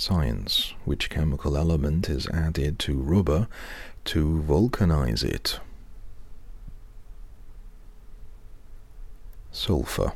Science. Which chemical element is added to rubber to vulcanize it? Sulfur.